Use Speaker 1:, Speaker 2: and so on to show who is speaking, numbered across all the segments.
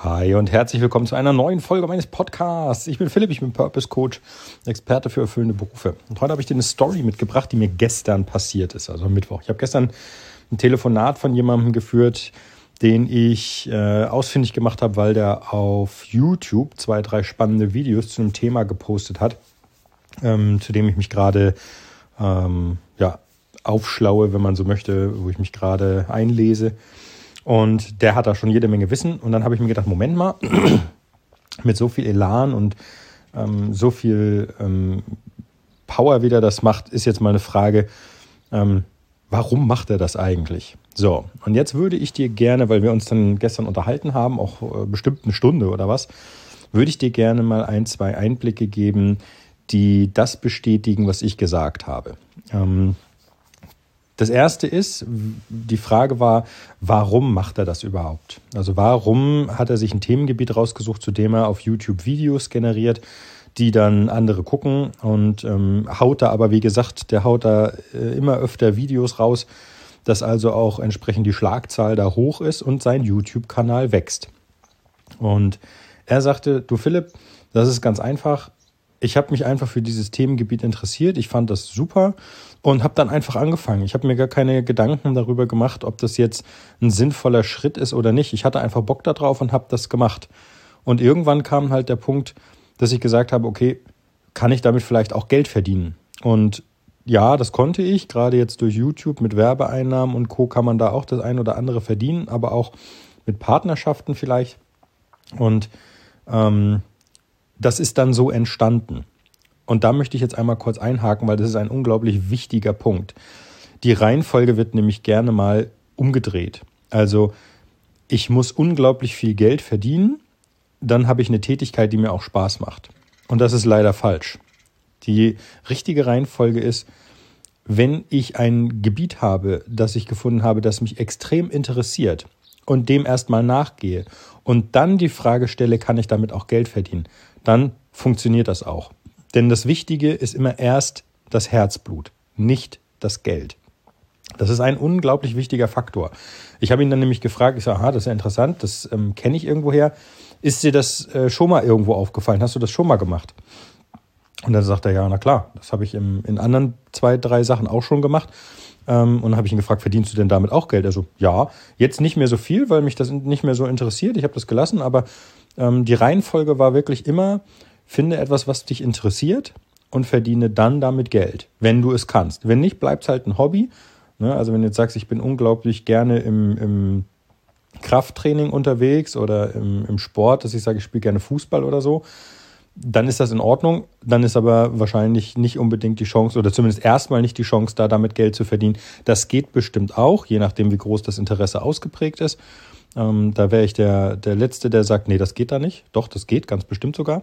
Speaker 1: Hi und herzlich willkommen zu einer neuen Folge meines Podcasts. Ich bin Philipp, ich bin Purpose Coach, Experte für erfüllende Berufe. Und heute habe ich dir eine Story mitgebracht, die mir gestern passiert ist, also am Mittwoch. Ich habe gestern ein Telefonat von jemandem geführt, den ich äh, ausfindig gemacht habe, weil der auf YouTube zwei, drei spannende Videos zu einem Thema gepostet hat, ähm, zu dem ich mich gerade ähm, ja, aufschlaue, wenn man so möchte, wo ich mich gerade einlese. Und der hat da schon jede Menge Wissen. Und dann habe ich mir gedacht, Moment mal, mit so viel Elan und ähm, so viel ähm, Power, wie der das macht, ist jetzt mal eine Frage, ähm, warum macht er das eigentlich? So, und jetzt würde ich dir gerne, weil wir uns dann gestern unterhalten haben, auch äh, bestimmt eine Stunde oder was, würde ich dir gerne mal ein, zwei Einblicke geben, die das bestätigen, was ich gesagt habe. Ähm, das erste ist, die Frage war, warum macht er das überhaupt? Also warum hat er sich ein Themengebiet rausgesucht, zu dem er auf YouTube Videos generiert, die dann andere gucken und ähm, haut da aber, wie gesagt, der haut da äh, immer öfter Videos raus, dass also auch entsprechend die Schlagzahl da hoch ist und sein YouTube-Kanal wächst. Und er sagte, du Philipp, das ist ganz einfach, ich habe mich einfach für dieses Themengebiet interessiert. Ich fand das super und habe dann einfach angefangen. Ich habe mir gar keine Gedanken darüber gemacht, ob das jetzt ein sinnvoller Schritt ist oder nicht. Ich hatte einfach Bock darauf und habe das gemacht. Und irgendwann kam halt der Punkt, dass ich gesagt habe, okay, kann ich damit vielleicht auch Geld verdienen? Und ja, das konnte ich. Gerade jetzt durch YouTube mit Werbeeinnahmen und Co. kann man da auch das ein oder andere verdienen, aber auch mit Partnerschaften vielleicht. Und ähm, das ist dann so entstanden. Und da möchte ich jetzt einmal kurz einhaken, weil das ist ein unglaublich wichtiger Punkt. Die Reihenfolge wird nämlich gerne mal umgedreht. Also ich muss unglaublich viel Geld verdienen, dann habe ich eine Tätigkeit, die mir auch Spaß macht. Und das ist leider falsch. Die richtige Reihenfolge ist, wenn ich ein Gebiet habe, das ich gefunden habe, das mich extrem interessiert und dem erstmal nachgehe und dann die Frage stelle, kann ich damit auch Geld verdienen, dann funktioniert das auch. Denn das Wichtige ist immer erst das Herzblut, nicht das Geld. Das ist ein unglaublich wichtiger Faktor. Ich habe ihn dann nämlich gefragt, ich sage, aha, das ist ja interessant, das ähm, kenne ich irgendwoher. Ist dir das äh, schon mal irgendwo aufgefallen? Hast du das schon mal gemacht? Und dann sagt er, ja, na klar, das habe ich im, in anderen zwei, drei Sachen auch schon gemacht. Ähm, und dann habe ich ihn gefragt, verdienst du denn damit auch Geld? Also ja, jetzt nicht mehr so viel, weil mich das nicht mehr so interessiert. Ich habe das gelassen, aber ähm, die Reihenfolge war wirklich immer, finde etwas, was dich interessiert und verdiene dann damit Geld, wenn du es kannst. Wenn nicht, bleibt es halt ein Hobby. Ne? Also wenn du jetzt sagst, ich bin unglaublich gerne im, im Krafttraining unterwegs oder im, im Sport, dass ich sage, ich spiele gerne Fußball oder so, dann ist das in Ordnung. Dann ist aber wahrscheinlich nicht unbedingt die Chance oder zumindest erstmal nicht die Chance da, damit Geld zu verdienen. Das geht bestimmt auch, je nachdem, wie groß das Interesse ausgeprägt ist. Ähm, da wäre ich der, der Letzte, der sagt, nee, das geht da nicht. Doch, das geht, ganz bestimmt sogar.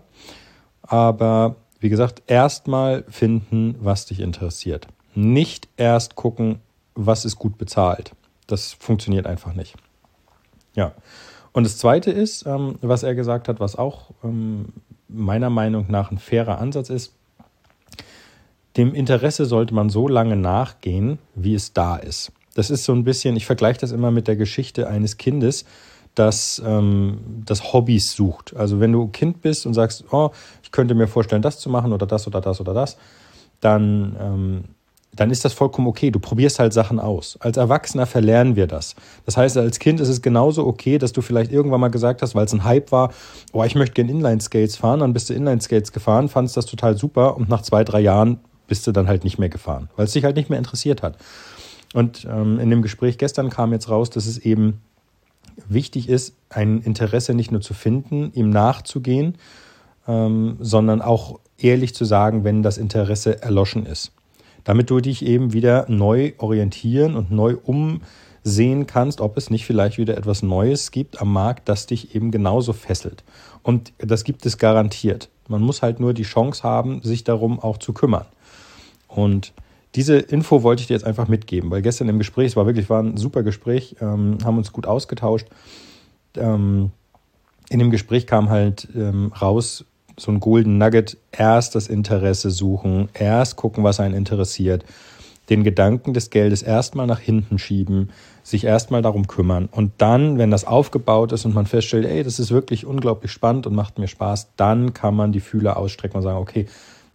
Speaker 1: Aber wie gesagt, erstmal finden, was dich interessiert. Nicht erst gucken, was ist gut bezahlt. Das funktioniert einfach nicht. Ja. Und das Zweite ist, ähm, was er gesagt hat, was auch ähm, meiner Meinung nach ein fairer Ansatz ist, dem Interesse sollte man so lange nachgehen, wie es da ist. Das ist so ein bisschen, ich vergleiche das immer mit der Geschichte eines Kindes, das ähm, das Hobbys sucht. Also wenn du Kind bist und sagst, oh, ich könnte mir vorstellen, das zu machen oder das oder das oder das, dann, ähm, dann ist das vollkommen okay. Du probierst halt Sachen aus. Als Erwachsener verlernen wir das. Das heißt, als Kind ist es genauso okay, dass du vielleicht irgendwann mal gesagt hast, weil es ein Hype war, oh, ich möchte gerne Inline-Skates fahren, dann bist du Inline-Skates gefahren, fandest das total super und nach zwei, drei Jahren bist du dann halt nicht mehr gefahren, weil es dich halt nicht mehr interessiert hat. Und ähm, in dem Gespräch gestern kam jetzt raus, dass es eben wichtig ist, ein Interesse nicht nur zu finden, ihm nachzugehen, ähm, sondern auch ehrlich zu sagen, wenn das Interesse erloschen ist. Damit du dich eben wieder neu orientieren und neu umsehen kannst, ob es nicht vielleicht wieder etwas Neues gibt am Markt, das dich eben genauso fesselt. Und das gibt es garantiert. Man muss halt nur die Chance haben, sich darum auch zu kümmern. Und diese Info wollte ich dir jetzt einfach mitgeben, weil gestern im Gespräch, es war wirklich war ein super Gespräch, ähm, haben uns gut ausgetauscht. Ähm, in dem Gespräch kam halt ähm, raus, so ein Golden Nugget, erst das Interesse suchen, erst gucken, was einen interessiert den Gedanken des Geldes erstmal nach hinten schieben, sich erstmal darum kümmern und dann, wenn das aufgebaut ist und man feststellt, ey, das ist wirklich unglaublich spannend und macht mir Spaß, dann kann man die Fühler ausstrecken und sagen, okay,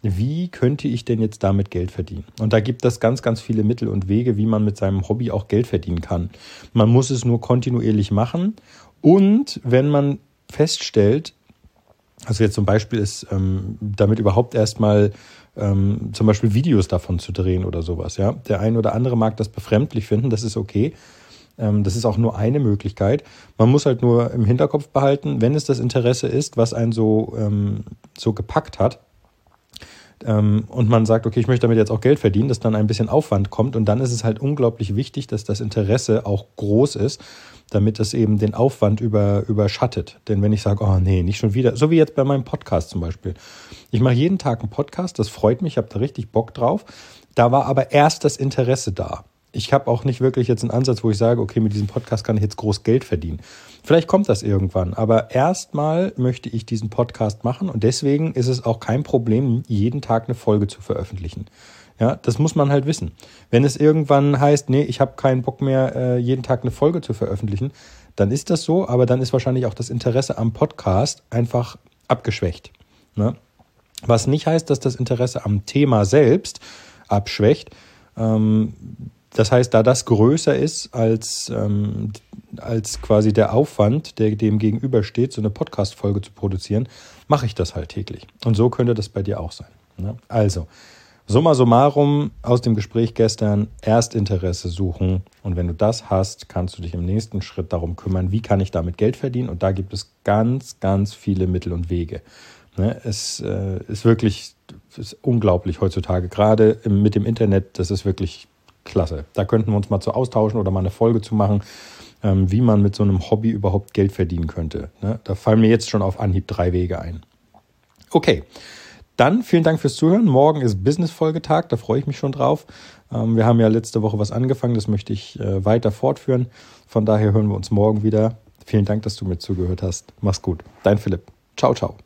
Speaker 1: wie könnte ich denn jetzt damit Geld verdienen? Und da gibt es ganz, ganz viele Mittel und Wege, wie man mit seinem Hobby auch Geld verdienen kann. Man muss es nur kontinuierlich machen und wenn man feststellt, also jetzt zum Beispiel ist ähm, damit überhaupt erstmal ähm, zum Beispiel Videos davon zu drehen oder sowas. Ja, der ein oder andere mag das befremdlich finden, das ist okay. Ähm, das ist auch nur eine Möglichkeit. Man muss halt nur im Hinterkopf behalten, wenn es das Interesse ist, was einen so ähm, so gepackt hat, ähm, und man sagt, okay, ich möchte damit jetzt auch Geld verdienen, dass dann ein bisschen Aufwand kommt und dann ist es halt unglaublich wichtig, dass das Interesse auch groß ist, damit es eben den Aufwand über, überschattet. Denn wenn ich sage, oh nee, nicht schon wieder, so wie jetzt bei meinem Podcast zum Beispiel. Ich mache jeden Tag einen Podcast, das freut mich, ich habe da richtig Bock drauf. Da war aber erst das Interesse da ich habe auch nicht wirklich jetzt einen Ansatz, wo ich sage, okay, mit diesem Podcast kann ich jetzt groß Geld verdienen. Vielleicht kommt das irgendwann, aber erstmal möchte ich diesen Podcast machen und deswegen ist es auch kein Problem, jeden Tag eine Folge zu veröffentlichen. Ja, das muss man halt wissen. Wenn es irgendwann heißt, nee, ich habe keinen Bock mehr, äh, jeden Tag eine Folge zu veröffentlichen, dann ist das so, aber dann ist wahrscheinlich auch das Interesse am Podcast einfach abgeschwächt. Ne? Was nicht heißt, dass das Interesse am Thema selbst abschwächt. Ähm, das heißt, da das größer ist als, ähm, als quasi der Aufwand, der dem gegenübersteht, so eine Podcast-Folge zu produzieren, mache ich das halt täglich. Und so könnte das bei dir auch sein. Ne? Also, summa summarum aus dem Gespräch gestern, Erstinteresse suchen. Und wenn du das hast, kannst du dich im nächsten Schritt darum kümmern, wie kann ich damit Geld verdienen. Und da gibt es ganz, ganz viele Mittel und Wege. Ne? Es äh, ist wirklich ist unglaublich heutzutage, gerade mit dem Internet, das ist wirklich klasse. Da könnten wir uns mal zu austauschen oder mal eine Folge zu machen, ähm, wie man mit so einem Hobby überhaupt Geld verdienen könnte. Ne? Da fallen mir jetzt schon auf Anhieb drei Wege ein. Okay. Dann vielen Dank fürs Zuhören. Morgen ist Business-Folgetag, da freue ich mich schon drauf. Ähm, wir haben ja letzte Woche was angefangen, das möchte ich äh, weiter fortführen. Von daher hören wir uns morgen wieder. Vielen Dank, dass du mir zugehört hast. Mach's gut. Dein Philipp. Ciao, ciao.